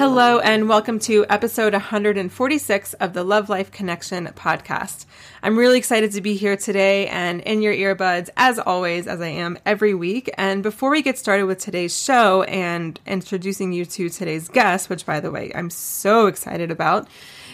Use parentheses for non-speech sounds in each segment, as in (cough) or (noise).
Hello, and welcome to episode 146 of the Love Life Connection podcast. I'm really excited to be here today and in your earbuds, as always, as I am every week. And before we get started with today's show and introducing you to today's guest, which, by the way, I'm so excited about,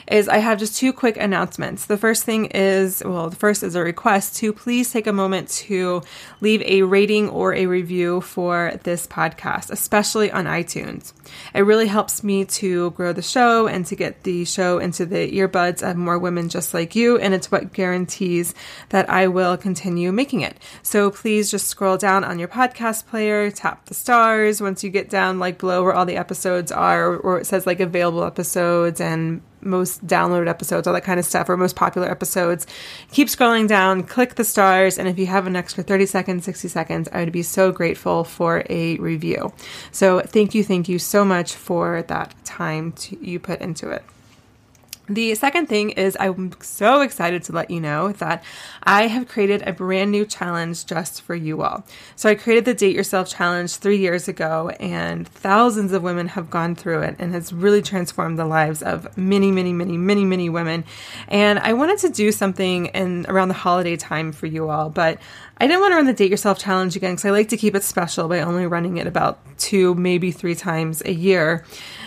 is I have just two quick announcements. The first thing is, well, the first is a request to please take a moment to leave a rating or a review for this podcast, especially on iTunes. It really helps me to grow the show and to get the show into the earbuds of more women just like you, and it's what guarantees that I will continue making it. So please just scroll down on your podcast player, tap the stars. Once you get down like below where all the episodes are, or it says like available episodes and most downloaded episodes, all that kind of stuff, or most popular episodes. Keep scrolling down, click the stars, and if you have an extra 30 seconds, 60 seconds, I would be so grateful for a review. So thank you, thank you so much for that time to, you put into it. The second thing is, I'm so excited to let you know that I have created a brand new challenge just for you all. So, I created the Date Yourself Challenge three years ago, and thousands of women have gone through it and has really transformed the lives of many, many, many, many, many women. And I wanted to do something in around the holiday time for you all, but I didn't want to run the Date Yourself Challenge again because I like to keep it special by only running it about two, maybe three times a year.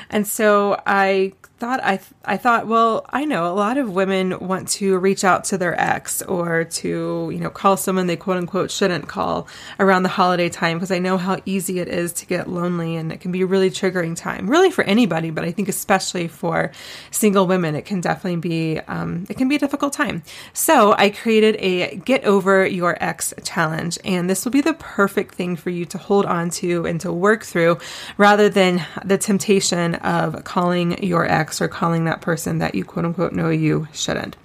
And so I thought I I thought, well, I know a lot of women want to reach out to their ex or to, you know, call someone they quote unquote shouldn't call around the holiday time because I know how easy it is to get lonely and it can be a really triggering time, really for anybody, but I think especially for single women, it can definitely be um, it can be a difficult time. So I created a get over your ex challenge, and this will be the perfect thing for you to hold on to and to work through, rather than the temptation of calling your ex or calling that person that you quote unquote know you shouldn't.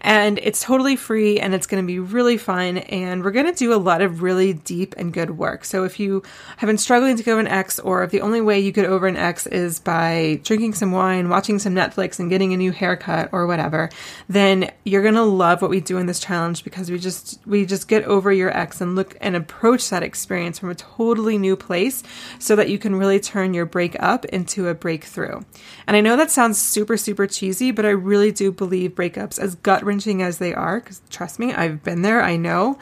And it's totally free and it's going to be really fun. And we're going to do a lot of really deep and good work. So if you have been struggling to go an X, or if the only way you get over an X is by drinking some wine, watching some Netflix, and getting a new haircut or whatever, then you're going to love what we do in this challenge because we just, we just get over your ex and look and approach that experience from a totally new place so that you can really turn your breakup into a breakthrough. And I know that sounds super, super cheesy, but I really do believe breakups, as gut wrenching as they are, because trust me, I've been there, I know.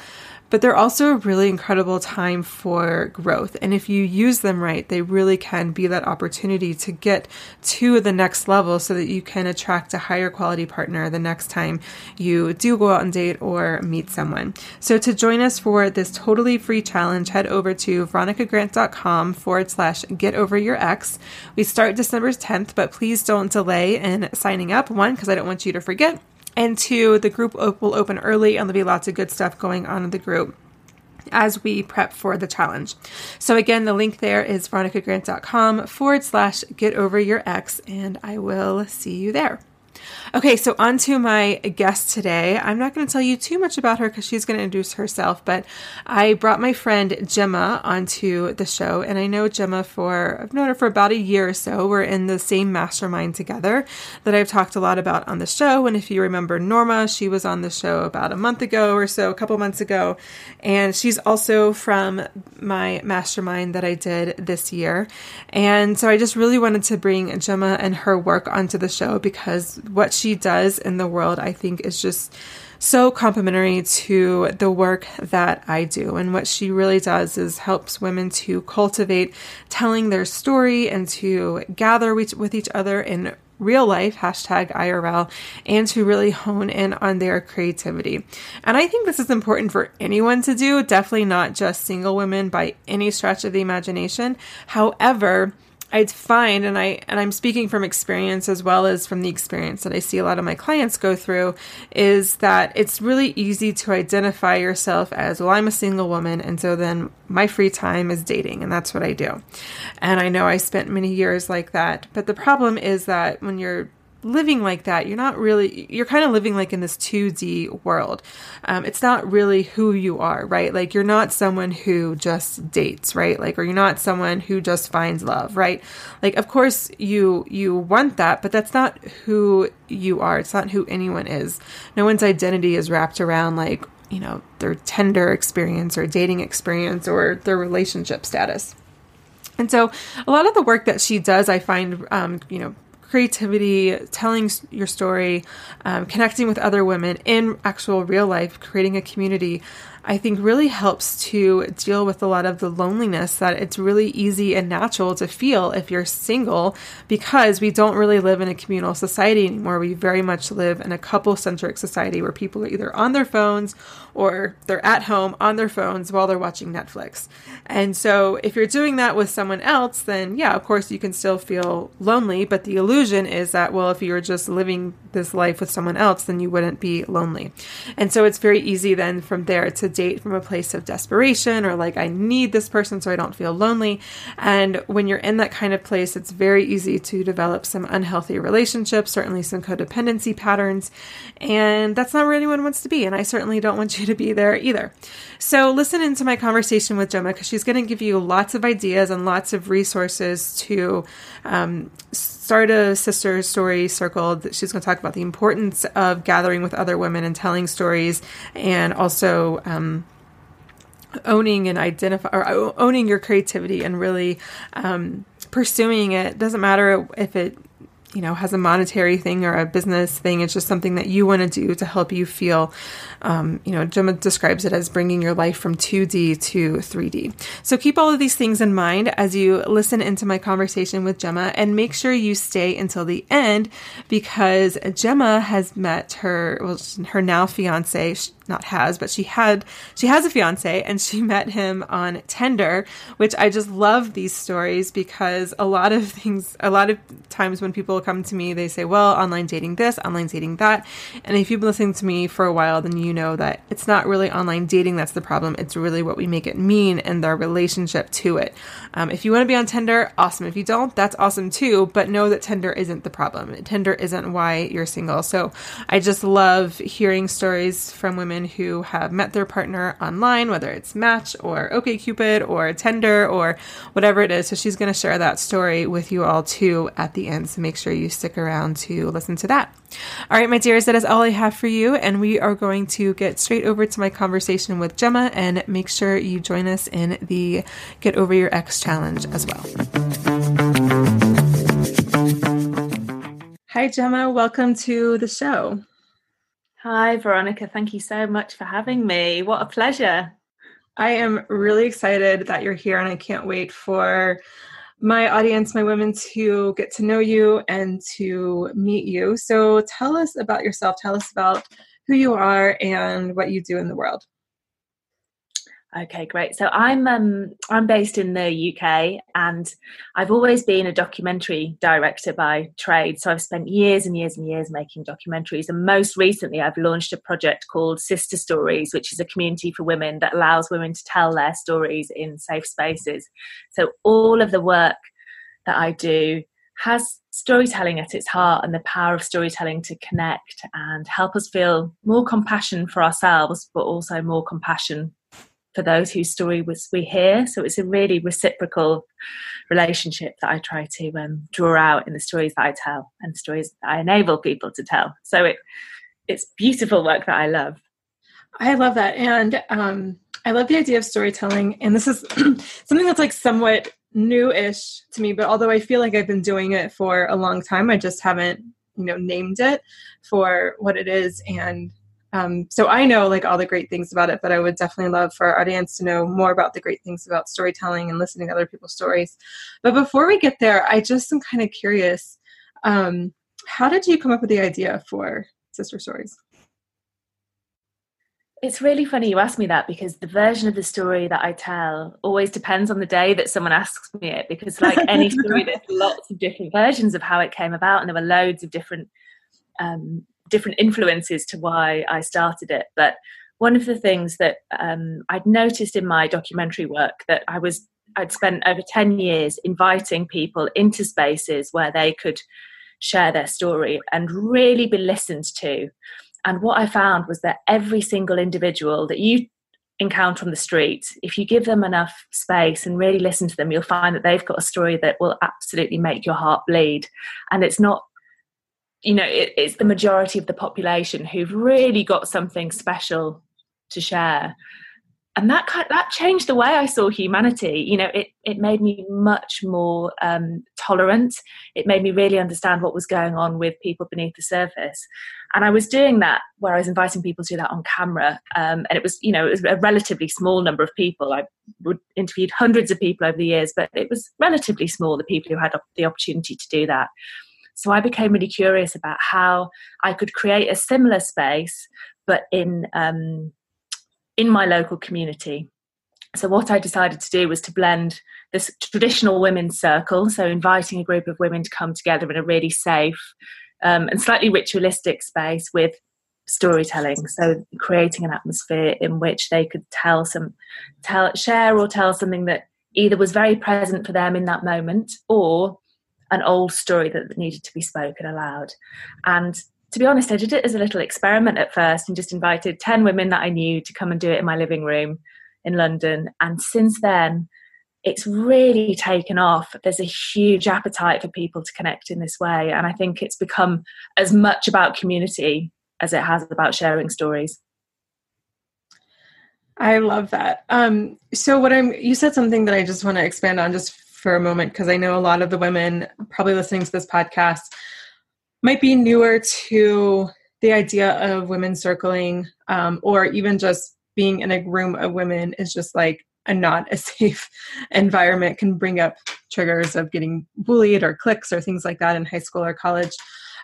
but they're also a really incredible time for growth. And if you use them right, they really can be that opportunity to get to the next level so that you can attract a higher quality partner the next time you do go out and date or meet someone. So to join us for this totally free challenge, head over to veronicagrant.com forward slash get over your ex. We start December 10th, but please don't delay in signing up. One, because I don't want you to forget. And two, the group will open early and there'll be lots of good stuff going on in the group as we prep for the challenge. So again, the link there is veronicagrant.com forward slash get over your ex, and I will see you there. Okay, so on to my guest today. I'm not going to tell you too much about her because she's going to introduce herself, but I brought my friend Gemma onto the show, and I know Gemma for, I've known her for about a year or so. We're in the same mastermind together that I've talked a lot about on the show. And if you remember Norma, she was on the show about a month ago or so, a couple months ago, and she's also from my mastermind that I did this year. And so I just really wanted to bring Gemma and her work onto the show because what she does in the world, I think, is just so complementary to the work that I do. And what she really does is helps women to cultivate telling their story and to gather with each other in real life, hashtag IRL, and to really hone in on their creativity. And I think this is important for anyone to do, definitely not just single women by any stretch of the imagination. However, I'd find, and I and I'm speaking from experience as well as from the experience that I see a lot of my clients go through, is that it's really easy to identify yourself as, well, I'm a single woman, and so then my free time is dating, and that's what I do. And I know I spent many years like that, but the problem is that when you're living like that, you're not really, you're kind of living like in this 2D world. Um, it's not really who you are, right? Like you're not someone who just dates, right? Like, or you're not someone who just finds love, right? Like, of course you, you want that, but that's not who you are. It's not who anyone is. No one's identity is wrapped around like, you know, their Tinder experience or dating experience or their relationship status. And so, a lot of the work that she does, I find, um, you know, creativity, telling your story, um, connecting with other women in actual real life, creating a community. I think really helps to deal with a lot of the loneliness that it's really easy and natural to feel if you're single because we don't really live in a communal society anymore. We very much live in a couple centric society where people are either on their phones or they're at home on their phones while they're watching Netflix. And so if you're doing that with someone else, then yeah, of course you can still feel lonely, but the illusion is that, well, if you're just living this life with someone else, then you wouldn't be lonely. And so it's very easy then from there to date from a place of desperation or like, I need this person so I don't feel lonely. And when you're in that kind of place, it's very easy to develop some unhealthy relationships, certainly some codependency patterns. And that's not where anyone wants to be. And I certainly don't want you to be there either. So listen into my conversation with Gemma because she's going to give you lots of ideas and lots of resources to um, start a sister story circle. She's going to talk about the importance of gathering with other women and telling stories, and also. Um, owning and identify or owning your creativity and really um, pursuing it doesn't matter if it you know has a monetary thing or a business thing. It's just something that you want to do to help you feel um, you know gemma describes it as bringing your life from 2d to 3d so keep all of these things in mind as you listen into my conversation with gemma and make sure you stay until the end because gemma has met her well her now fiance not has, but she had she has a fiance and she (laughs) met him on Tinder, which I just love these stories because a lot of things a lot of times when people come to me they say, "Well, online dating this, online dating that." And if you've been listening to me for a while, then you know that it's not really online dating that's the problem. It's really what we make it mean and their relationship to it. Um, if you want to be on Tinder, awesome. If you don't, that's awesome too, but know that Tinder isn't the problem. Tinder isn't why you're single. So, I just love hearing stories from women women who have met their partner online, whether it's Match or OkCupid or Tinder or whatever it is. So she's going to share that story with you all too at the end. So make sure you stick around to listen to that. All right, my dears, that is all I have for you. And we are going to get straight over to my conversation with Gemma and make sure you join us in the Get Over Your Ex challenge as well. Hi, Gemma. Welcome to the show. Hi, Veronica. Thank you so much for having me. What a pleasure. I am really excited that you're here, and I can't wait for my audience, my women, to get to know you and to meet you. So tell us about yourself. Tell us about who you are and what you do in the world. Okay, great. So I'm um, I'm based in the UK, and I've always been a documentary director by trade. So I've spent years and years and years making documentaries, and most recently I've launched a project called Sister Stories, which is a community for women that allows women to tell their stories in safe spaces. So all of the work that I do has storytelling at its heart and the power of storytelling to connect and help us feel more compassion for ourselves, but also more compassion for those whose story was we hear. So it's a really reciprocal relationship that I try to um, draw out in the stories that I tell and stories that I enable people to tell. So it it's beautiful work that I love. I love that, and um, I love the idea of storytelling. And this is (clears throat) something that's like somewhat new-ish to me, but although I feel like I've been doing it for a long time, I just haven't you know named it for what it is and um, so I know like all the great things about it, but I would definitely love for our audience to know more about the great things about storytelling and listening to other people's stories. But before we get there, I just am kind of curious. Um, how did you come up with the idea for Sister Stories? It's really funny you ask me that because the version of the story that I tell always depends on the day that someone asks me it. Because, like any story, there's (laughs) lots of different versions of how it came about, and there were loads of different um, different influences to why I started it. But one of the things that um, I'd noticed in my documentary work that I was I'd spent over 10 years inviting people into spaces where they could share their story and really be listened to. And what I found was that every single individual that you encounter on the street, if you give them enough space and really listen to them, you'll find that they've got a story that will absolutely make your heart bleed. And it's not you know it, it's the majority of the population who've really got something special to share and that kind that changed the way I saw humanity. You know, it it made me much more um, tolerant. It made me really understand what was going on with people beneath the surface, and I was doing that where I was inviting people to do that on camera. Um, and it was, you know, it was a relatively small number of people. I would interviewed hundreds of people over the years, but it was relatively small the people who had the opportunity to do that. So I became really curious about how I could create a similar space, but in um, in my local community. So what I decided to do was to blend this traditional women's circle, so inviting a group of women to come together in a really safe um, and slightly ritualistic space with storytelling so creating an atmosphere in which they could tell some tell share or tell something that either was very present for them in that moment or an old story that needed to be spoken aloud. And to be honest, I did it as a little experiment at first and just invited 10 women that I knew to come and do it in my living room in London. And since then, it's really taken off. There's a huge appetite for people to connect in this way. And I think it's become as much about community as it has about sharing stories. I love that. Um, so what I'm you said something that I just want to expand on just for a moment because I know a lot of the women probably listening to this podcast might be newer to the idea of women circling um, or even just being in a room of women is just like a not a (laughs) safe environment can bring up triggers of getting bullied or cliques or things like that in high school or college.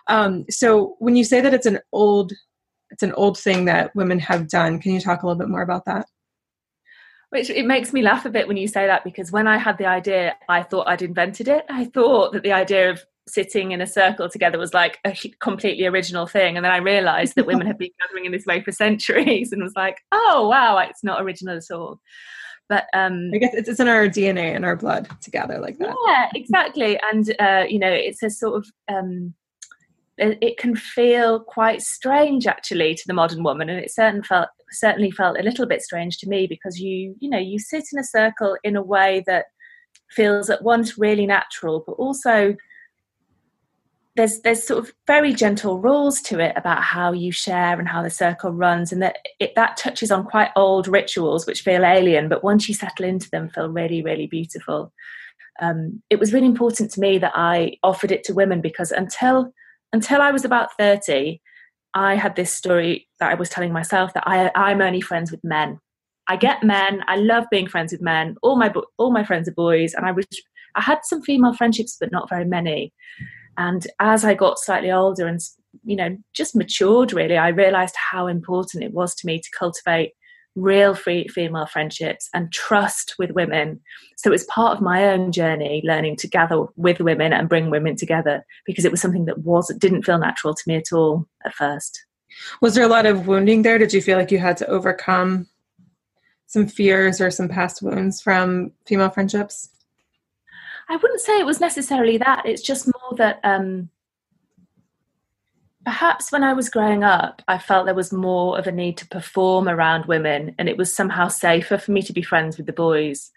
Um, so when you say that it's an old it's an old thing that women have done can you talk a little bit more about that which it makes me laugh a bit when you say that because when I had the idea, I thought I'd invented it. I thought that the idea of sitting in a circle together was like a completely original thing. And then I realized that women have been gathering in this way for centuries and was like, oh, wow, it's not original at all. But um, I guess it's in our DNA and our blood to gather like that. Yeah, exactly. And, uh, you know, it's a sort of, um, it, it can feel quite strange actually to the modern woman. And it certainly felt certainly felt a little bit strange to me because you you know you sit in a circle in a way that feels at once really natural but also there's there's sort of very gentle rules to it about how you share and how the circle runs and that it that touches on quite old rituals which feel alien but once you settle into them feel really really beautiful. Um, it was really important to me that i offered it to women because until until i was about 30 I had this story that I was telling myself that I, I'm only friends with men. I get men. I love being friends with men. All my all my friends are boys, and I was I had some female friendships, but not very many. And as I got slightly older and you know just matured, really, I realised how important it was to me to cultivate real free female friendships and trust with women. So it was part of my own journey learning to gather with women and bring women together because it was something that was didn't feel natural to me at all at first. Was there a lot of wounding there? Did you feel like you had to overcome some fears or some past wounds from female friendships? I wouldn't say it was necessarily that. It's just more that um, perhaps when I was growing up, I felt there was more of a need to perform around women, and it was somehow safer for me to be friends with the boys.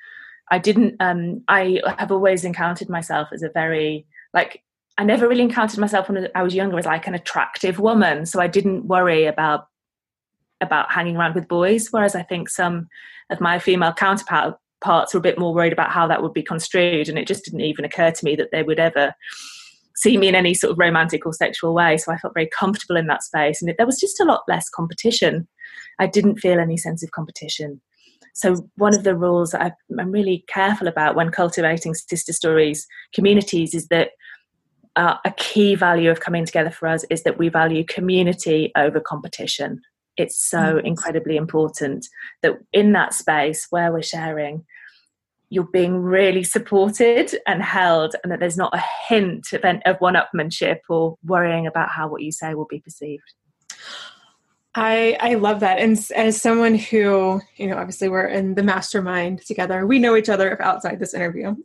I didn't. Um, I have always encountered myself as a very like. I never really encountered myself when I was younger as like an attractive woman, so I didn't worry about about hanging around with boys. Whereas I think some of my female counterparts were a bit more worried about how that would be construed, and it just didn't even occur to me that they would ever see me in any sort of romantic or sexual way. So I felt very comfortable in that space. And it, there was just a lot less competition. I didn't feel any sense of competition. So one of the rules that I, am really careful about when cultivating sister stories communities is that uh, a key value of coming together for us is that we value community over competition. It's so mm-hmm. incredibly important that in that space where we're sharing, you're being really supported and held, and that there's not a hint of, of one upmanship or worrying about how what you say will be perceived. I I love that, and as someone who you know, obviously we're in the mastermind together. We know each other outside this interview.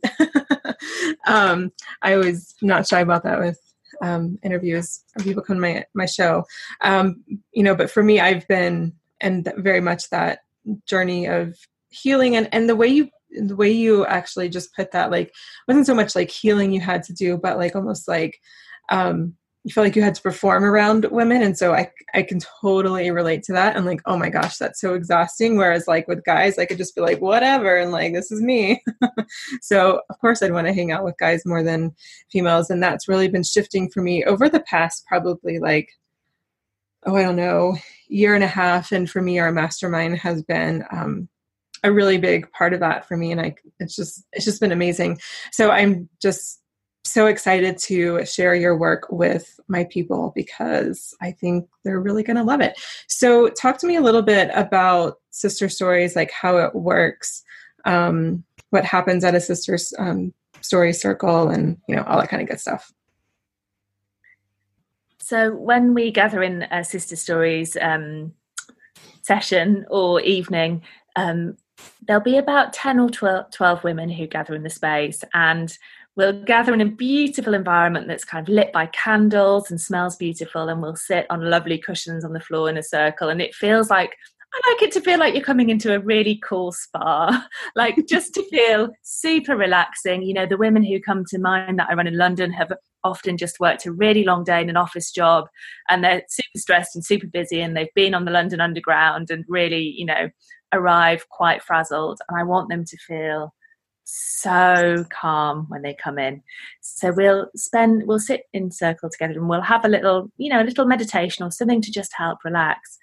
(laughs) um, I was not shy about that with um, interviews or people come to my my show. Um, you know, but for me, I've been and very much that journey of healing and and the way you the way you actually just put that like wasn't so much like healing you had to do but like almost like um you feel like you had to perform around women and so i i can totally relate to that and like oh my gosh that's so exhausting whereas like with guys i could just be like whatever and like this is me. (laughs) So of course i'd want to hang out with guys more than females and that's really been shifting for me over the past probably like oh i don't know year and a half and for me our mastermind has been um a really big part of that for me and i it's just it's just been amazing. So i'm just so excited to share your work with my people because i think they're really going to love it. So talk to me a little bit about sister stories like how it works um, what happens at a sister um, story circle and you know all that kind of good stuff. So when we gather in a sister stories um, session or evening um, there'll be about 10 or 12, 12 women who gather in the space and we'll gather in a beautiful environment that's kind of lit by candles and smells beautiful and we'll sit on lovely cushions on the floor in a circle and it feels like I like it to feel like you're coming into a really cool spa, (laughs) like just to feel super relaxing. You know, the women who come to mind that I run in London have often just worked a really long day in an office job and they're super stressed and super busy and they've been on the London Underground and really, you know, arrive quite frazzled and I want them to feel so calm when they come in. So we'll spend we'll sit in circle together and we'll have a little, you know, a little meditation or something to just help relax.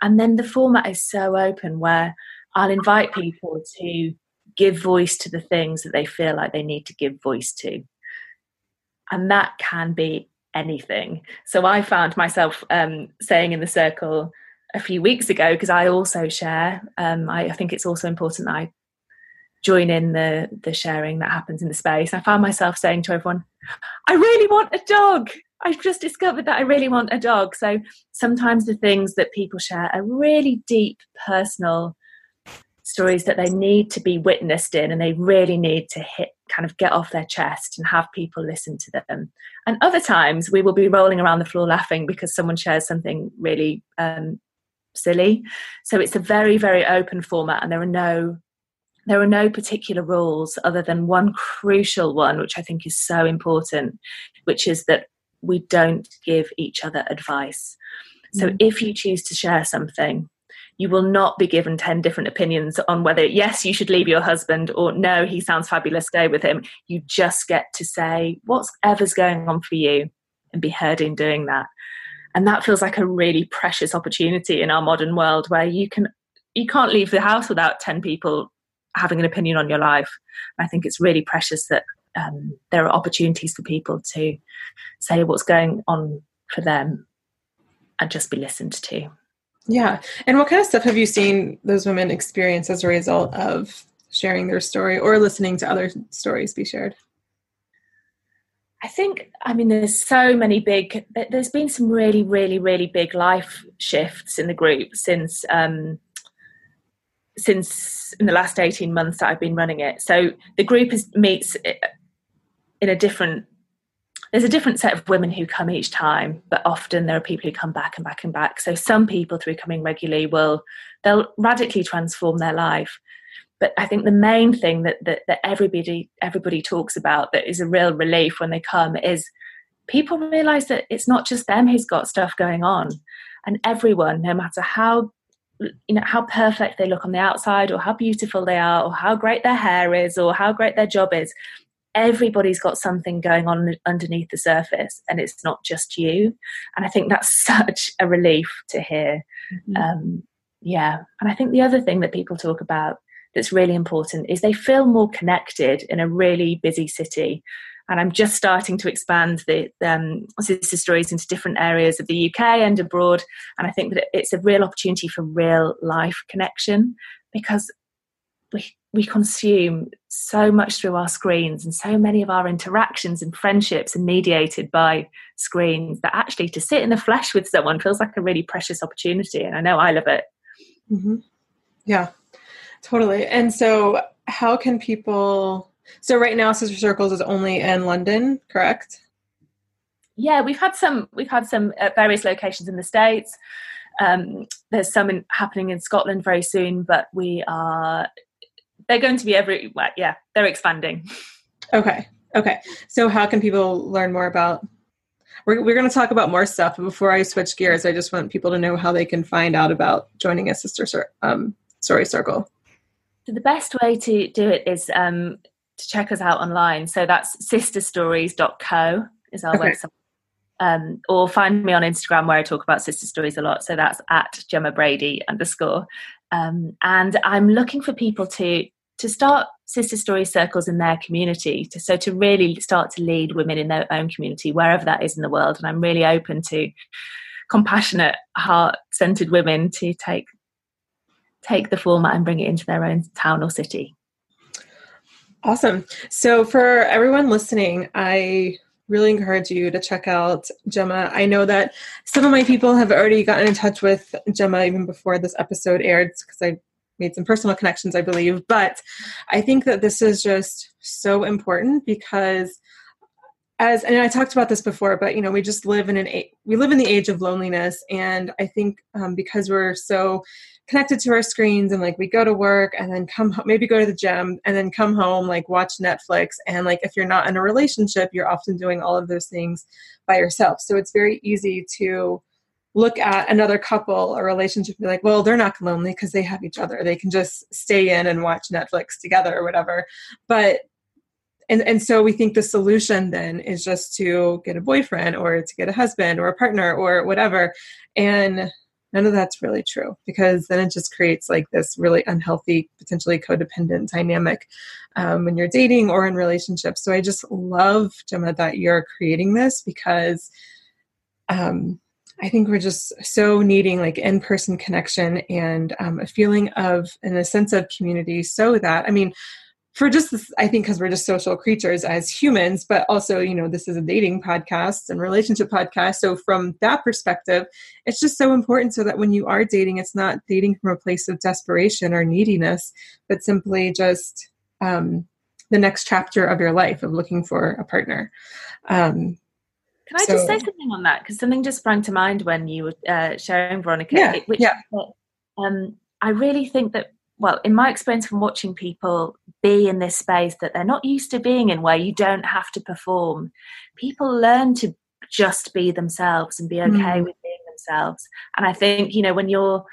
And then the format is so open where I'll invite people to give voice to the things that they feel like they need to give voice to. And that can be anything. So I found myself um, saying in the circle, a few weeks ago because I also share. Um, I, I, think it's also important that I join in the the sharing that happens in the space. I found myself saying to everyone, "I really want a dog." I've just discovered that I really want a dog. So sometimes the things that people share are really deep, personal stories that they need to be witnessed in, and they really need to hit kind of get off their chest and have people listen to them. And other times we will be rolling around the floor laughing because someone shares something really um, silly. So it's a very, very open format, and there are no there are no particular rules other than one crucial one, which I think is so important, which is that we don't give each other advice. So mm. if you choose to share something, you will not be given 10 different opinions on whether, yes, you should leave your husband or no, he sounds fabulous, stay with him. You just get to say whatever's going on for you and be heard in doing that and that feels like a really precious opportunity in our modern world where you can you can't leave the house without 10 people having an opinion on your life. I think it's really precious that um, there are opportunities for people to say what's going on for them and just be listened to. Yeah. And what kind of stuff have you seen those women experience as a result of sharing their story or listening to other stories be shared I think, I mean, there's so many big, there's been some really, really, really big life shifts in the group since, um, since in the last 18 months that I've been running it. So the group is, meets in a different, there's a different set of women who come each time, but often there are people who come back and back and back. So some people through coming regularly will, they'll radically transform their life but I think the main thing that, that, that everybody everybody talks about that is a real relief when they come is people realize that it's not just them who's got stuff going on, and everyone, no matter how you know how perfect they look on the outside or how beautiful they are or how great their hair is or how great their job is everybody's got something going on underneath the surface and it's not just you. And i think that's (laughs) such a relief to hear. Mm-hmm. um, yeah. And i think the other thing that people talk about that's really important is they feel more connected in a really busy city. And I'm just starting to expand the um, sister stories into different areas of the UK and abroad. And I think that it's a real opportunity for real life connection because we, we consume so much through our screens and so many of our interactions and friendships are mediated by screens that actually to sit in the flesh with someone feels like a really precious opportunity and i know i love it mm-hmm. yeah Totally. And so, how can people? So, right now, Sister Circles is only in London, correct? Yeah, we've had some. We've had some at various locations in the states. Um, there's some in, happening in Scotland very soon, but we are. They're going to be every. Well, yeah, they're expanding. Okay. Okay. So, how can people learn more about we're, we're going to talk about more stuff but before i switch gears i just want people to know how they can find out about joining a sister um, story circle so the best way to do it is um, to check us out online. So that's sisterstories.co is our okay. website. Um, or find me on Instagram where I talk about sister stories a lot. So that's at Gemma Brady underscore. Um, and I'm looking for people to to start sister story circles in their community. To, so to really start to lead women in their own community, wherever that is in the world. And I'm really open to compassionate, heart centered women to take take the format and bring it into their own town or city. Awesome. So, for everyone listening, I really encourage you to check out Gemma. I know that some of my people have already gotten in touch with Gemma even before this episode aired because I made some personal connections, I believe. But I think that this is just so important because as and I talked about this before, but you know, we just live in an we live in the age of loneliness, and I think um, because we're so connected to our screens and like we go to work and then come home, maybe go to the gym and then come home like watch netflix. And like if you're not in a relationship you're often doing all of those things by yourself. So it's very easy to look at another couple or relationship and be like well they're not lonely because they have each other. They can just stay in and watch netflix together or whatever. But and and so we think the solution then is just to get a boyfriend or to get a husband or a partner or whatever. And none of that's really true because then it just creates like this really unhealthy potentially codependent dynamic um, when you're dating or in relationships. So i just love gemma that you're creating this because um, i think we're just so needing like in-person connection and um, a feeling of and a sense of community so that i mean for just this, I think because we're just social creatures as humans, but also, you know, this is a dating podcast and relationship podcast. So from that perspective, it's just so important so that when you are dating, it's not dating from a place of desperation or neediness, but simply just um, the next chapter of your life of looking for a partner. Um, Can I so, just say something on that? Because something just sprang to mind when you were uh, sharing Veronica. Yeah, which, yeah. Um, I really think that well, in my experience from watching people be in this space that they're not used to being in, where you don't have to perform, people learn to just be themselves and be okay mm. with being themselves. And I think, you know, when you're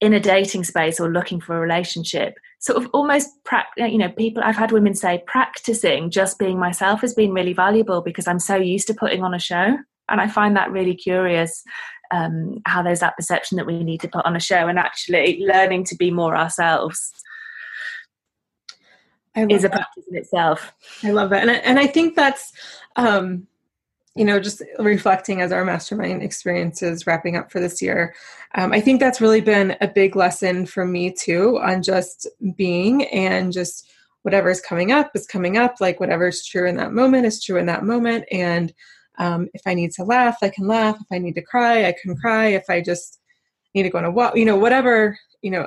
in a dating space or looking for a relationship, sort of almost, pra- you know, people, I've had women say practicing just being myself has been really valuable because I'm so used to putting on a show and I find that really curious um, how there's that perception that we need to put on a show and actually learning to be more ourselves is a practice in itself. I love that. And I, and I think that's, um, you know, just reflecting as our mastermind experiences wrapping up for this year. Um, I think that's really been a big lesson for me too on just being and just whatever's coming up is coming up. Like whatever's true in that moment is true in that moment. And um, if I need to laugh, I can laugh. If I need to cry, I can cry. If I just need to go on a walk, you know, whatever, you know,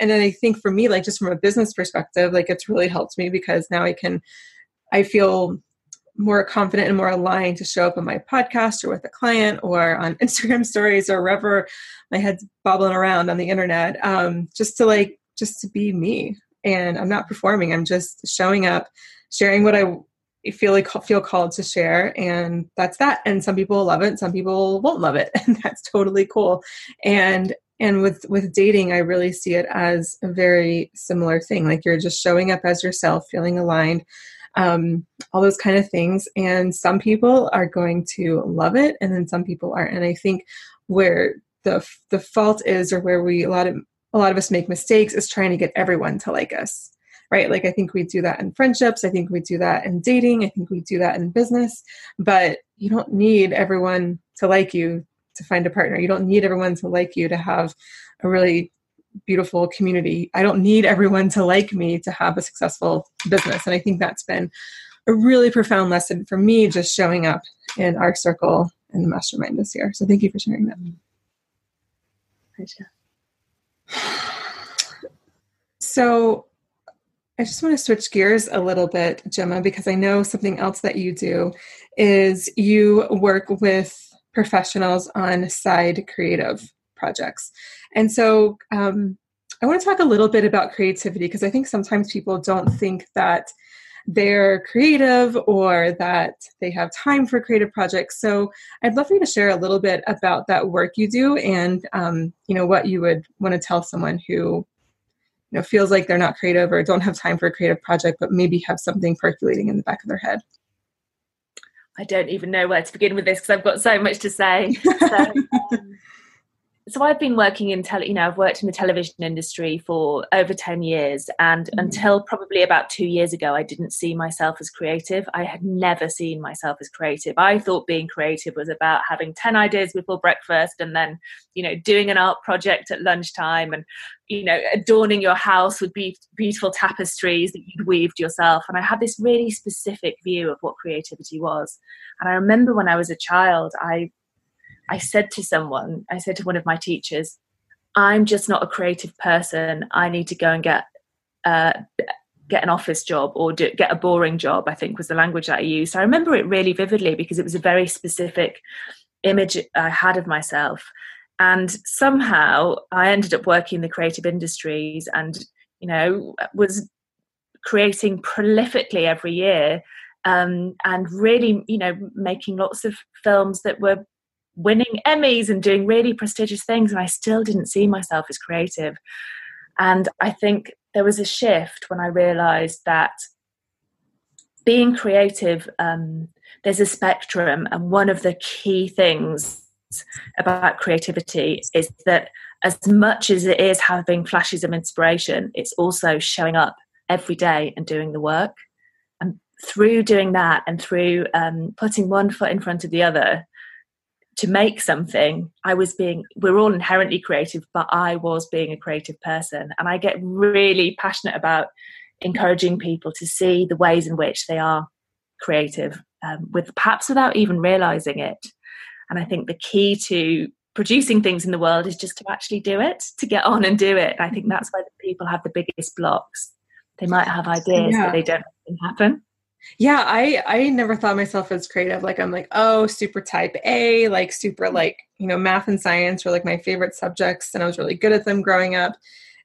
and then I think for me, like just from a business perspective, like it's really helped me because now I can, I feel more confident and more aligned to show up on my podcast or with a client or on (laughs) Instagram stories or wherever my head's bobbling around on the internet, um, just to like, just to be me. And I'm not performing. I'm just showing up, sharing what I feel like feel called to share and that's that. And some people love it some people won't love it. (laughs) And that's totally cool. And and with with dating i really see it as a very similar thing. Like you're just showing up as yourself feeling aligned um, all those kind of things. And some people are going to love it and then some people aren't. And i think where the the fault is or where we a lot of a lot of us make mistakes is trying to get everyone to like us right? Like I think we do that in friendships. I think we do that in dating. I think we do that in business. But you don't need everyone to like you to find a partner. You don't need everyone to like you to have a really beautiful community. I don't need everyone to like me to have a successful business. And I think that's been a really profound lesson for me just showing up in our circle in the mastermind this year. So thank you for sharing that. So I just want to switch gears a little bit, Gemma, because I know something else that you do is you work with professionals on side creative projects. And so um, I want to talk a little bit about creativity because I think sometimes people don't think that they're creative or that they have time for creative projects. So I'd love for you to share a little bit about that work you do and um, you know what you would want to tell someone who you know feels like they're not creative or don't have time for a creative project but maybe have something percolating in the back of their head. I don't even know where to begin with this because i've got so much to say. So, (laughs) um, so I've been working in tele, you know, I've worked in the television industry for over 10 years. And mm-hmm. until probably about two years ago, I didn't see myself as creative. I had never seen myself as creative. I thought being creative was about having 10 ideas before breakfast and then, you know, doing an art project at lunchtime and, you know, adorning your house with be- beautiful tapestries that you'd weaved yourself. And I had this really specific view of what creativity was. And I remember when I was a child, I I said to someone, I said to one of my teachers, I'm just not a creative person. I need to go and get uh, get an office job or do, get a boring job. I think was the language that I used. I remember it really vividly because it was a very specific image I had of myself. And somehow I ended up working in the creative industries and, you know, was creating prolifically every year um, and really, you know, making lots of films that were winning Emmys and doing really prestigious things, and I still didn't see myself as creative. And I think there was a shift when I realized that being creative, um, there's a spectrum, and one of the key things about creativity is that as much as it is having flashes of inspiration, it's also showing up every day and doing the work. And through doing that and through um, putting one foot in front of the other, to make something i was being we're all inherently creative but i was being a creative person. And i get really passionate about encouraging people to see the ways in which they are creative um, with perhaps without even realizing it. And i think the key to producing things in the world is just to actually do it to get on and do it. And i think that's where people have the biggest blocks. They might have ideas yeah. but they don't happen yeah i i never thought myself as creative like i'm like oh super type a like super mm-hmm. like you know math and science were like my favorite subjects and i was really good at them growing up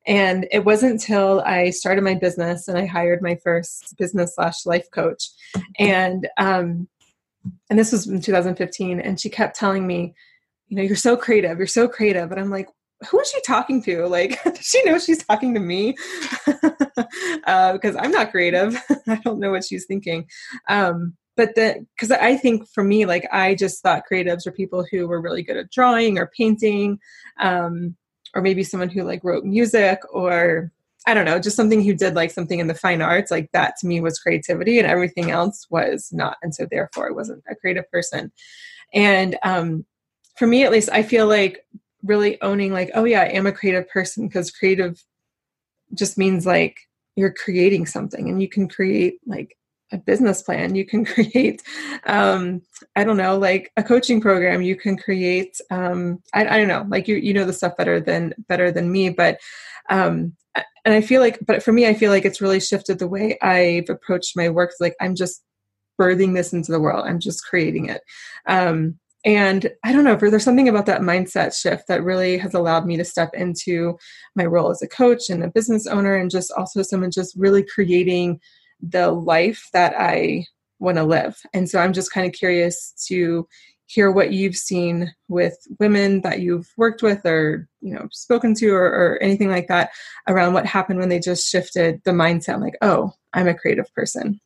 and it wasn't until i started my business and i hired my first business slash life coach and um and this was in 2015 and she kept telling me you know you're so creative you're so creative and i'm like who is she talking to? Like, (laughs) does she know she's talking to me? (laughs) uh, because I'm not creative. (laughs) I don't know what she's thinking. Um, but the because i think for me like i just thought creatives were people who were really good at drawing or painting um, or maybe someone who like wrote music or i don't know just something who did like something in the fine arts like that to me was creativity and everything else was not and so therefore i wasn't a creative person and um, for me at least i feel like really owning like oh yeah i am a creative person because creative just means like you're creating something and you can create like a business plan. You can (laughs) create um, i don't know like a coaching program. You can create um, I, I, don't know like you you know the stuff better than better than me but um, and i feel like but for me i feel like it's really shifted the way i've approached my work. Like i'm just birthing this into the world. I'm just creating it. Um, and i don't know there's something about that mindset shift that really has allowed me to step into my role as a coach and a business owner and just also someone just really creating the life that I want to live. And so I'm just kind of curious to hear what you've seen with women that you've worked with or you know spoken to or, or anything like that around what happened when they just shifted the mindset like oh i'm a creative person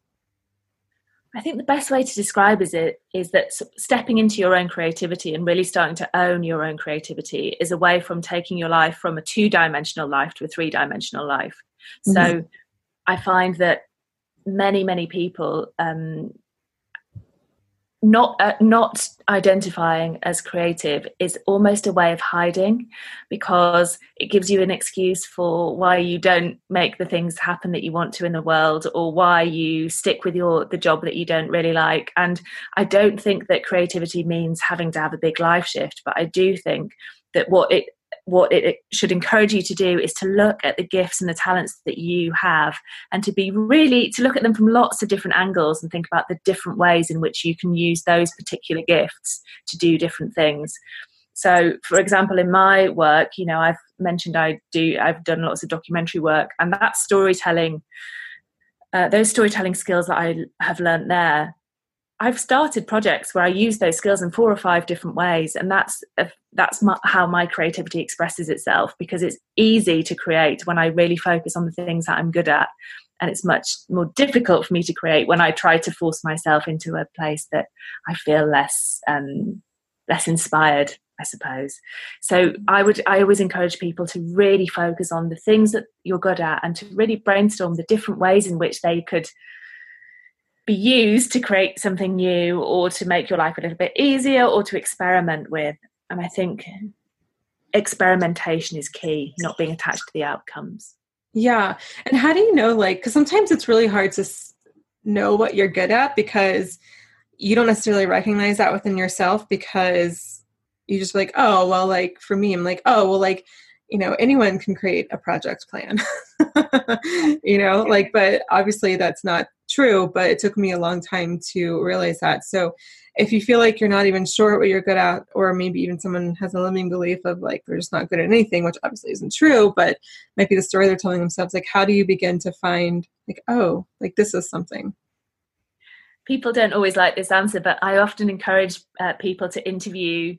I think the best way to describe is it is that stepping into your own creativity and really starting to own your own creativity is away from taking your life from a two-dimensional life to a three-dimensional life. Mm-hmm. So I find that many many people um, not uh, not identifying as creative is almost a way of hiding because it gives you an excuse for why you don't make the things happen that you want to in the world or why you stick with your the job that you don't really like. And i don't think that creativity means having to have a big life shift but i do think that what it what it should encourage you to do is to look at the gifts and the talents that you have and to be really to look at them from lots of different angles and think about the different ways in which you can use those particular gifts to do different things. So for example in my work you know i've mentioned i do i've done lots of documentary work and that storytelling uh, those storytelling skills that i have learned there I've started projects where I use those skills in four or five different ways, and that's that's my, how my creativity expresses itself because it's easy to create when I really focus on the things that I'm good at, and it's much more difficult for me to create when I try to force myself into a place that I feel less um, less inspired. I suppose. So I would I always encourage people to really focus on the things that you're good at and to really brainstorm the different ways in which they could be used to create something new or to make your life a little bit easier or to experiment with. And I think experimentation is key, not being attached to the outcomes. Yeah. And how do you know, like, because sometimes it's really hard to know what you're good at because you don't necessarily recognize that within yourself because you just like, oh, well, like for me, I'm like, oh, well, like, you know, anyone can create a project plan, (laughs) you know, like, but obviously that's not true, but it took me a long time to realize that. So if you feel like you're not even sure what you're good at, or maybe even someone has a limiting belief of like they're just not good at anything, which obviously isn't true, but might be the story they're telling themselves, like how do you begin to find like, oh, like this is something? People don't always like this answer, but I often encourage uh, people to interview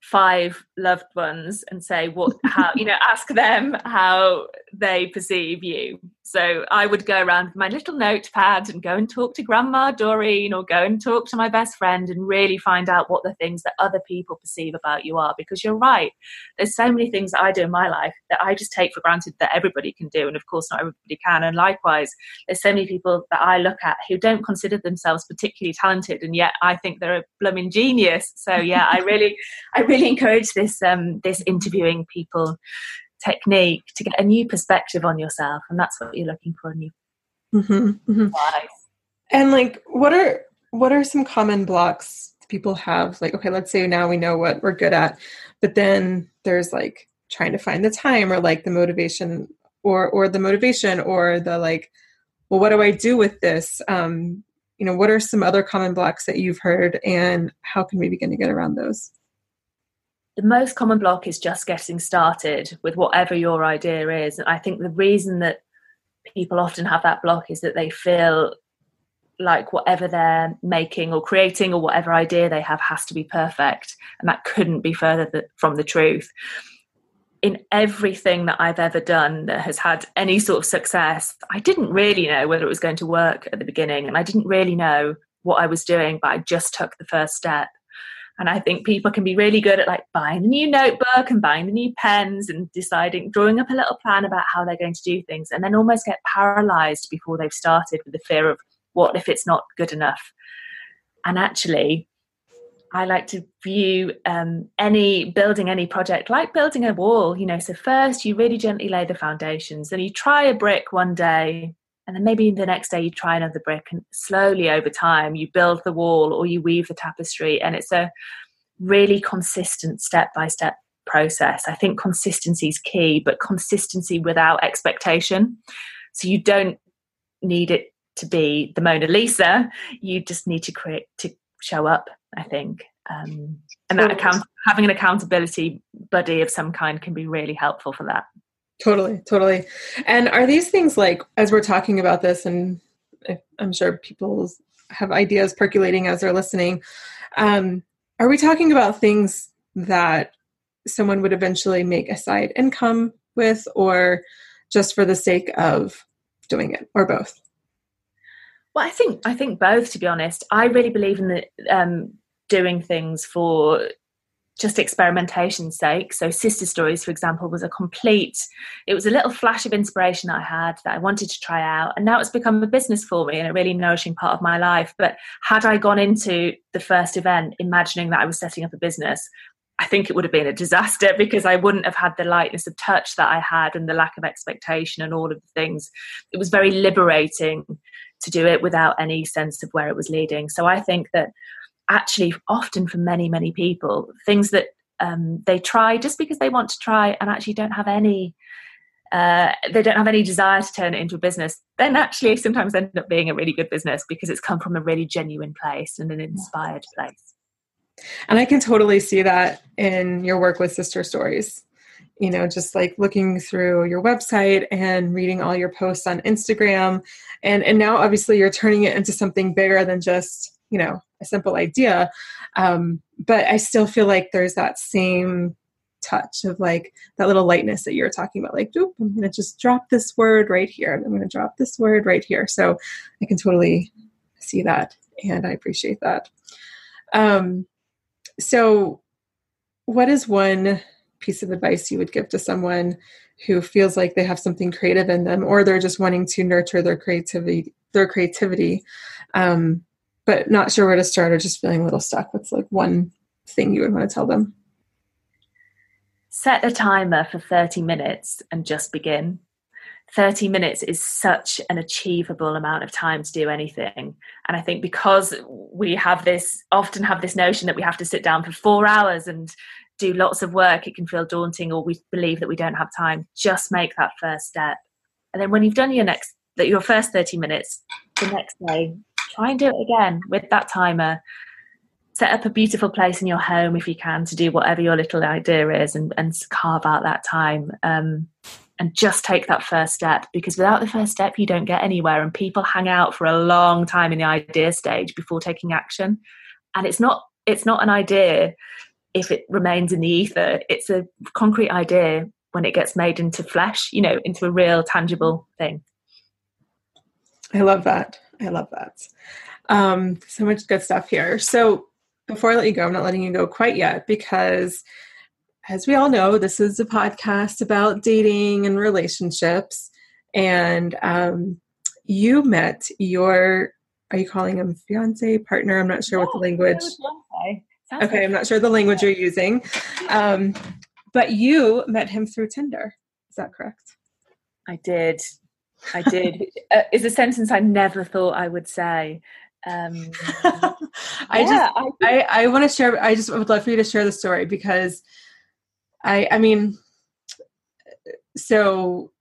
five loved ones and say what how you know ask them how they perceive you so I would go around with my little notepad and go and talk to Grandma Doreen or go and talk to my best friend and really find out what the things that other people perceive about you are. Because you're right, there's so many things that I do in my life that I just take for granted that everybody can do. And of course, not everybody can. And likewise, there's so many people that I look at who don't consider themselves particularly talented. And yet I think they're a blooming genius. So yeah, I really, I really encourage this, um, this interviewing people technique to get a new perspective on yourself and that's what you're looking for in your mm-hmm, mm-hmm. and like what are what are some common blocks people have? Like okay let's say now we know what we're good at but then there's like trying to find the time or like the motivation or or the motivation or the like well what do i do with this? Um you know what are some other common blocks that you've heard and how can we begin to get around those the most common block is just getting started with whatever your idea is. And I think the reason that people often have that block is that they feel like whatever they're making or creating or whatever idea they have has to be perfect. And that couldn't be further from the truth. In everything that I've ever done that has had any sort of success, I didn't really know whether it was going to work at the beginning. And I didn't really know what I was doing, but I just took the first step. And I think people can be really good at like buying a new notebook and buying the new pens and deciding, drawing up a little plan about how they're going to do things, and then almost get paralyzed before they've started with the fear of what if it's not good enough. And actually, I like to view um, any building any project like building a wall. You know, so first you really gently lay the foundations, and you try a brick one day, and then maybe the next day you try another brick, and slowly over time you build the wall or you weave the tapestry, and it's a really consistent step by step process. I think consistency is key, but consistency without expectation. So you don't need it to be the Mona Lisa. You just need to create to show up I think. Um, and that account having an accountability buddy of some kind can be really helpful for that. Totally, totally. And are these things like as we're talking about this, and I'm sure people have ideas percolating as they're listening. Um, are we talking about things that someone would eventually make a side income with, or just for the sake of doing it, or both? Well, I think I think both. To be honest, I really believe in the um, doing things for just experimentation's sake. So, Sister Stories, for example, was a complete, it was a little flash of inspiration I had that I wanted to try out. And now it's become a business for me and a really nourishing part of my life. But had I gone into the first event imagining that I was setting up a business, I think it would have been a disaster (laughs) because I wouldn't have had the lightness of touch that I had and the lack of expectation and all of the things. It was very liberating to do it without any sense of where it was leading. So I think that actually, often for many, many people, things that um, they try just because they want to try and actually don't have any. Uh, they don't have any desire to turn it into a business, then actually sometimes end up being a really good business because it's come from a really genuine place and an inspired place. And I can totally see that in your work with Sister Stories you know just like looking through your website and reading all your posts on instagram and and now obviously you're turning it into something bigger than just you know a simple idea um, but i still feel like there's that same touch of like that little lightness that you're talking about like i'm going to just drop this word right here i'm going to drop this word right here. So i can totally see that and i appreciate that. Um, so what is one piece of advice you would give to someone who feels like they have something creative in them or they're just wanting to nurture their creativity their creativity? Um, but not sure where to start or just feeling a little stuck. What's like one thing you would want to tell them? Set a timer for 30 minutes and just begin. 30 minutes is such an achievable amount of time to do anything. And i think because we have this often have this notion that we have to sit down for 4 hours and do lots of work, it can feel daunting, or we believe that we don't have time. Just make that first step, and then when you've done your next, that your first thirty minutes, the next day, try and do it again with that timer. Set up a beautiful place in your home if you can to do whatever your little idea is, and, and carve out that time. Um, and just take that first step because without the first step you don't get anywhere and people hang out for a long time in the idea stage before taking action and it's not it's not an idea if it remains in the ether. It's a concrete idea when it gets made into flesh, you know, into a real tangible thing. I love that. I love that. Um, so much good stuff here. So before I let you go, I'm not letting you go quite yet because, as we all know, this is a podcast about dating and relationships. And um, you met your, are you calling him fiance, partner? I'm not sure what the language. Okay, like I'm not sure the language you're using. Um, but you met him through Tinder. Is that correct? I did. I did. uh, is a sentence I never thought I would say. Um, (laughs) I yeah, just, I, I, I want to share. I just would love for you to share the story because I, I mean, so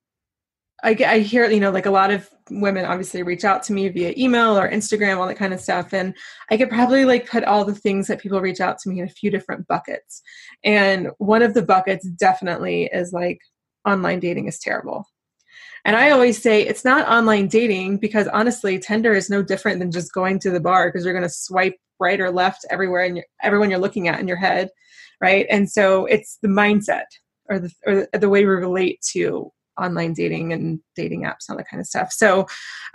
I, I hear, you know, like a lot of women obviously reach out to me via email or Instagram, all that kind of stuff. And I could probably like put all the things that people reach out to me in a few different buckets. And one of the buckets definitely is like online dating is terrible. And I always say it's not online dating because honestly, Tinder is no different than just going to the bar because you're going to swipe right or left everywhere and everyone you're looking at in your head, right? And so it's the mindset or the or the way we relate to online dating and dating apps and all that kind of stuff. So,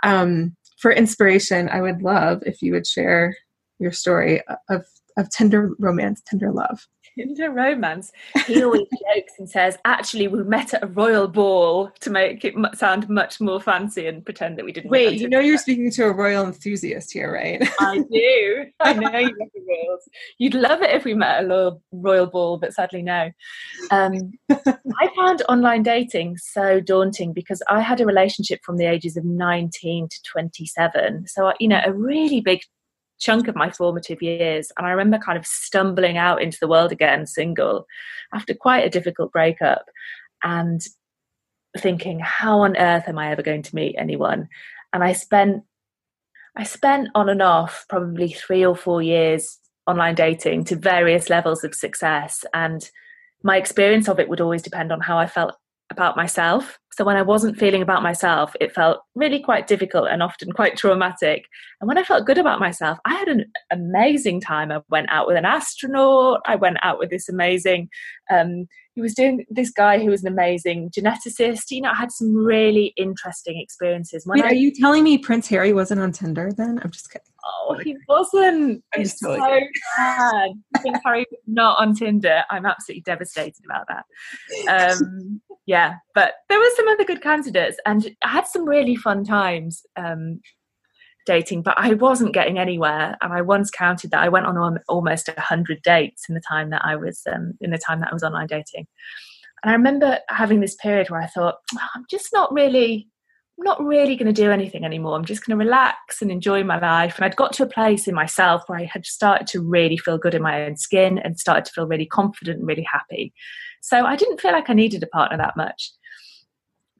um, for inspiration, I would love if you would share your story of of tender romance, tender love. (laughs) Tender romance. He always (laughs) jokes and says, "Actually, we met at a royal ball to make it sound much more fancy and pretend that we didn't." Wait, you know you're speaking to a royal enthusiast here, right? (laughs) I do. I know you love the royals. You'd love it if we met at a royal ball, but sadly, no. Um, I found online dating so daunting because I had a relationship from the ages of 19 to 27. So, you know, a really big chunk of my formative years. And I remember kind of stumbling out into the world again, single, after quite a difficult breakup, and thinking, how on earth am I ever going to meet anyone? And I spent I spent on and off probably three or four years online dating to various levels of success. And my experience of it would always depend on how I felt about myself. So when I wasn't feeling about myself, it felt really quite difficult and often quite traumatic. And when I felt good about myself, I had an amazing time. I went out with an astronaut. I went out with this amazing um, he was doing this guy who was an amazing geneticist. You know, I had some really interesting experiences. When Wait, I, are you telling me Prince Harry wasn't on Tinder then? I'm just kidding. Oh, he wasn't. I'm it's so sad. I think Harry not on Tinder. I'm absolutely devastated about that. (laughs) Um, yeah, but there were some other good candidates, and I had some really fun times. Um, dating, but I wasn't getting anywhere. And I once counted that I went on almost hundred dates in the time that I was um, in the time that I was online dating. And I remember having this period where I thought, oh, I'm just not really, not really going to do anything anymore. I'm just going to relax and enjoy my life. And I'd got to a place in myself where I had started to really feel good in my own skin and started to feel really confident and really happy. So I didn't feel like I needed a partner that much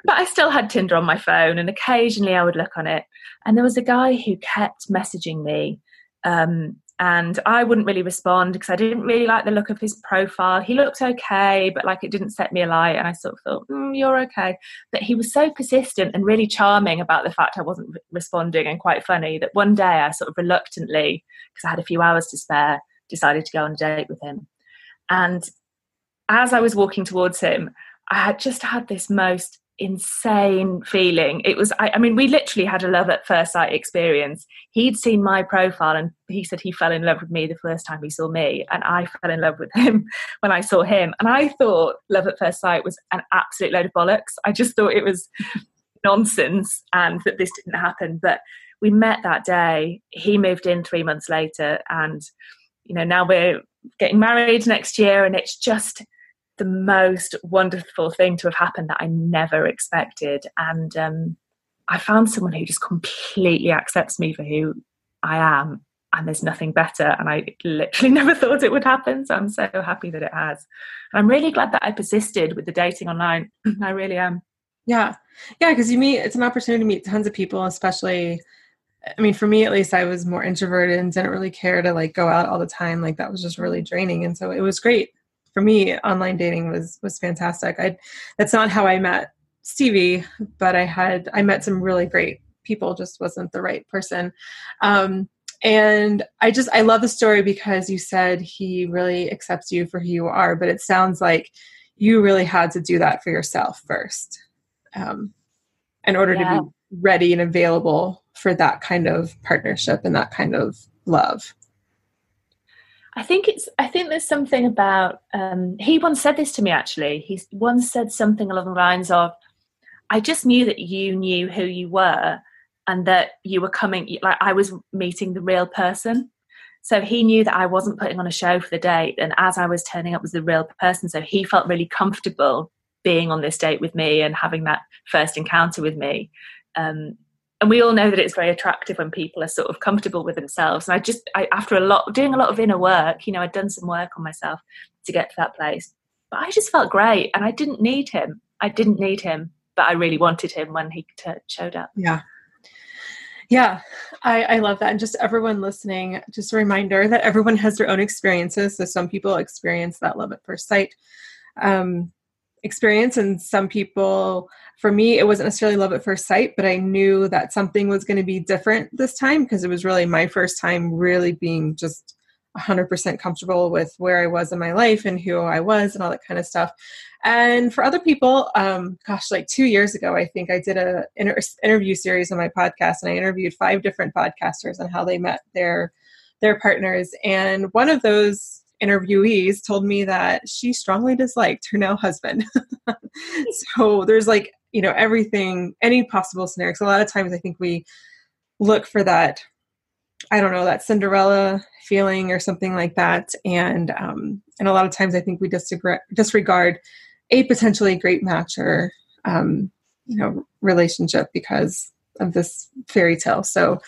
but I still had Tinder on my phone, and occasionally I would look on it. And there was a guy who kept messaging me, um, and I wouldn't really respond because I didn't really like the look of his profile. He looked okay, but like it didn't set me alight, and I sort of thought, mm, "You're okay." But he was so persistent and really charming about the fact I wasn't responding, and quite funny that one day I sort of reluctantly, because I had a few hours to spare, decided to go on a date with him. And as I was walking towards him, I had just had this most insane feeling. It was, I, I, mean, we literally had a love at first sight experience. He'd seen my profile and he said he fell in love with me the first time he saw me, and I fell in love with him (laughs) when I saw him. And I thought love at first sight was an absolute load of bollocks. I just thought it was nonsense and that this didn't happen. But we met that day. He moved in three months later, and you know, now we're getting married next year, and it's just the most wonderful thing to have happened that I never expected. And um, I found someone who just completely accepts me for who I am. And there's nothing better. And I literally (laughs) never thought it would happen. So I'm so happy that it has. And I'm really glad that I persisted with the dating online. (clears throat) I really am. Yeah. Yeah. Because you meet, it's an opportunity to meet tons of people, especially. I mean, for me at least, I was more introverted and didn't really care to like go out all the time. Like that was just really draining. And so it was great for me, online dating was was fantastic. I that's not how I met Stevie, but I had I met some really great people. Just wasn't the right person. Um, and I just I love the story because you said he really accepts you for who you are, but it sounds like you really had to do that for yourself first, um, in order yeah. to be ready and available for that kind of partnership and that kind of love. I think it's. I think there's something about. Um, he once said this to me. Actually, he once said something along the lines of, "I just knew that you knew who you were, and that you were coming. Like I was meeting the real person. So he knew that I wasn't putting on a show for the date, and as I was turning up was the real person. So he felt really comfortable being on this date with me and having that first encounter with me. Um, and we all know that it's very attractive when people are sort of comfortable with themselves. And i just I, after a lot doing a lot of inner work you know i'd done some work on myself to get to that place but i just felt great and i didn't need him. I didn't need him but i really wanted him when he t- showed up. Yeah. Yeah I, I love that. And just everyone listening just a reminder that everyone has their own experiences. So some people experience that love at first sight. Um, experience and some people for me it wasn't necessarily love at first sight but i knew that something was going to be different this time because it was really my first time really being just 100% comfortable with where I was in my life and who I was and all that kind of stuff. And for other people, um, gosh, like two years ago, I think I did a inter- interview series on my podcast, and I interviewed five different podcasters on how they met their their partners. And one of those interviewees told me that she strongly disliked her now husband. (laughs) so there's like you know everything, any possible scenario. So a lot of times, I think we look for that I don't know that Cinderella feeling or something like that, and um, and a lot of times I think we disregard a potentially great match or um, you know relationship because of this fairy tale. So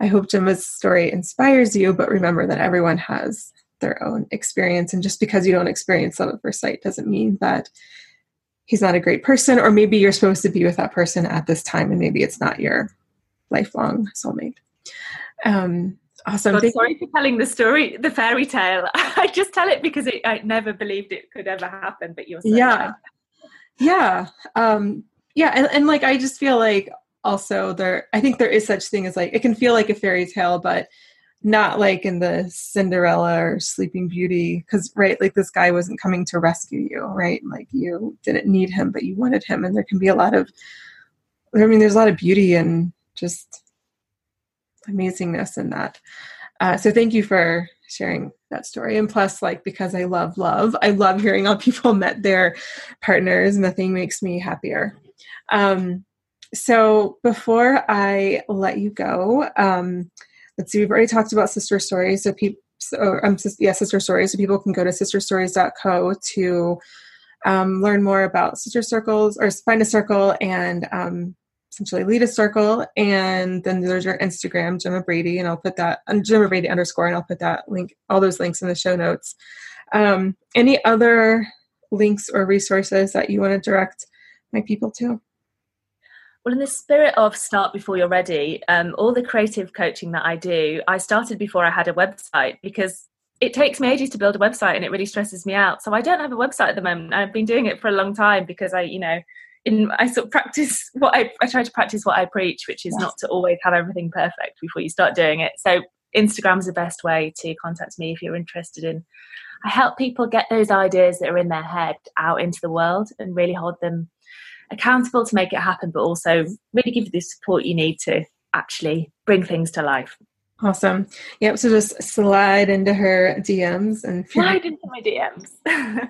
I hope Gemma's story inspires you, but remember that everyone has their own experience, and just because you don't experience love at first sight doesn't mean that he's not a great person, or maybe you're supposed to be with that person at this time, and maybe it's not your lifelong soulmate. Um, awesome. God, sorry for telling the story, the fairy tale. (laughs) I just tell it because it, I never believed it could ever happen, but you're so yeah, right. yeah, um, yeah, and, and like I just feel like also there. I think there is such thing as like it can feel like a fairy tale, but not like in the Cinderella or Sleeping Beauty, because right, like this guy wasn't coming to rescue you, right? Like you didn't need him, but you wanted him, and there can be a lot of. I mean, there's a lot of beauty and just amazingness in that. Uh, so thank you for sharing that story. And plus, like because I love love, I love hearing how people (laughs) met their partners. Nothing makes me happier. Um, so before I let you go, um, let's see. We've already talked about sister stories, so people. So, um, yeah, sister stories. So people can go to sisterstories.co to um, learn more about sister circles or find a circle and um, essentially lead a circle and then there's your instagram gemma brady and i'll put that on gemma brady underscore and i'll put that link all those links in the show notes um, any other links or resources that you want to direct my people to well, in the spirit of start before you're ready, um, all the creative coaching that I do, I started before I had a website because it takes me ages to build a website and it really stresses me out. So I don't have a website at the moment. I've been doing it for a long time because I, you know, in I sort of practice (laughs) what I I try to practice what I preach, which is yes. not to always have everything perfect before you start doing it. So Instagram's the best way to contact me if you're interested in. I help people get those ideas that are in their head out into the world and really hold them accountable to make it happen, but also really give you the support you need to actually bring things to life. Awesome. Yep. So just slide into her DMs and slide into my DMs.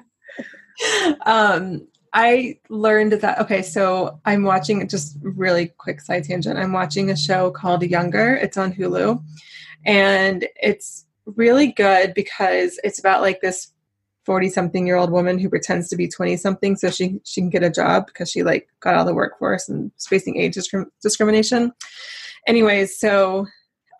(laughs) um, I learned that okay, so I'm watching just really quick side tangent. I'm watching a show called Younger. It's on Hulu. And it's really good because it's about like this 40 something year old woman who pretends to be 20 something so she she can get a job because she like got out of the workforce and facing age discrim- discrimination. Anyways, so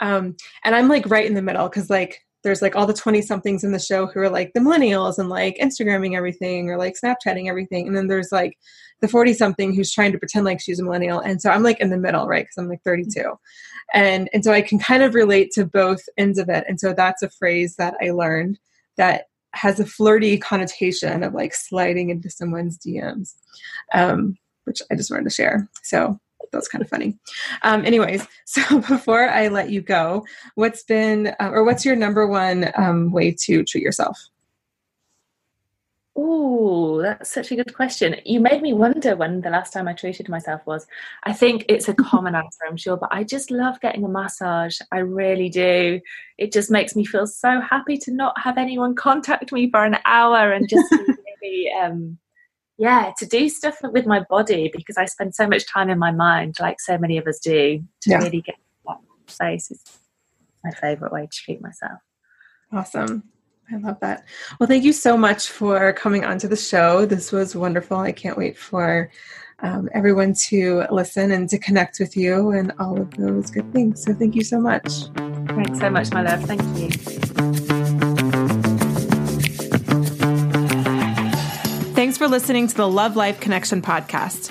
um and I'm like right in the middle cuz like there's like all the 20 somethings in the show who are like the millennials and like Instagramming everything or like Snapchatting everything. And then there's like the 40 something who's trying to pretend like she's a millennial. And so I'm like in the middle, right? Because I'm like 32. And and so I can kind of relate to both ends of it. And so that's a phrase that I learned that has a flirty connotation of like sliding into someone's DMs, um, which I just wanted to share. So that was kind of funny. Um, anyways, (laughs) so before I let you go, what's been uh, or what's your number one um, way to treat yourself? Oh, that's such a good question. You made me wonder when the last time I treated myself was. I think it's a (laughs) common answer, I'm sure, but I just love getting a massage. I really do. It just makes me feel so happy to not have anyone contact me for an hour and just maybe (laughs) um, yeah to do stuff with my body because i spend so much time in my mind like so many of us do to yeah. really get that place is my favorite way to treat myself awesome I love that. Well, thank you so much for coming onto the show. This was wonderful. I can't wait for um, everyone to listen and to connect with you and all of those good things. So, thank you so much. Thanks so much, my love. Thank you. Thanks for listening to the Love Life Connection podcast.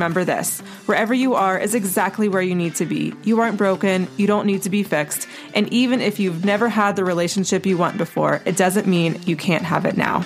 remember this wherever you are is exactly where you need to be. You aren't broken, you don't need to be fixed. And even if you've never had the relationship you want before, it doesn't mean you can't have it now.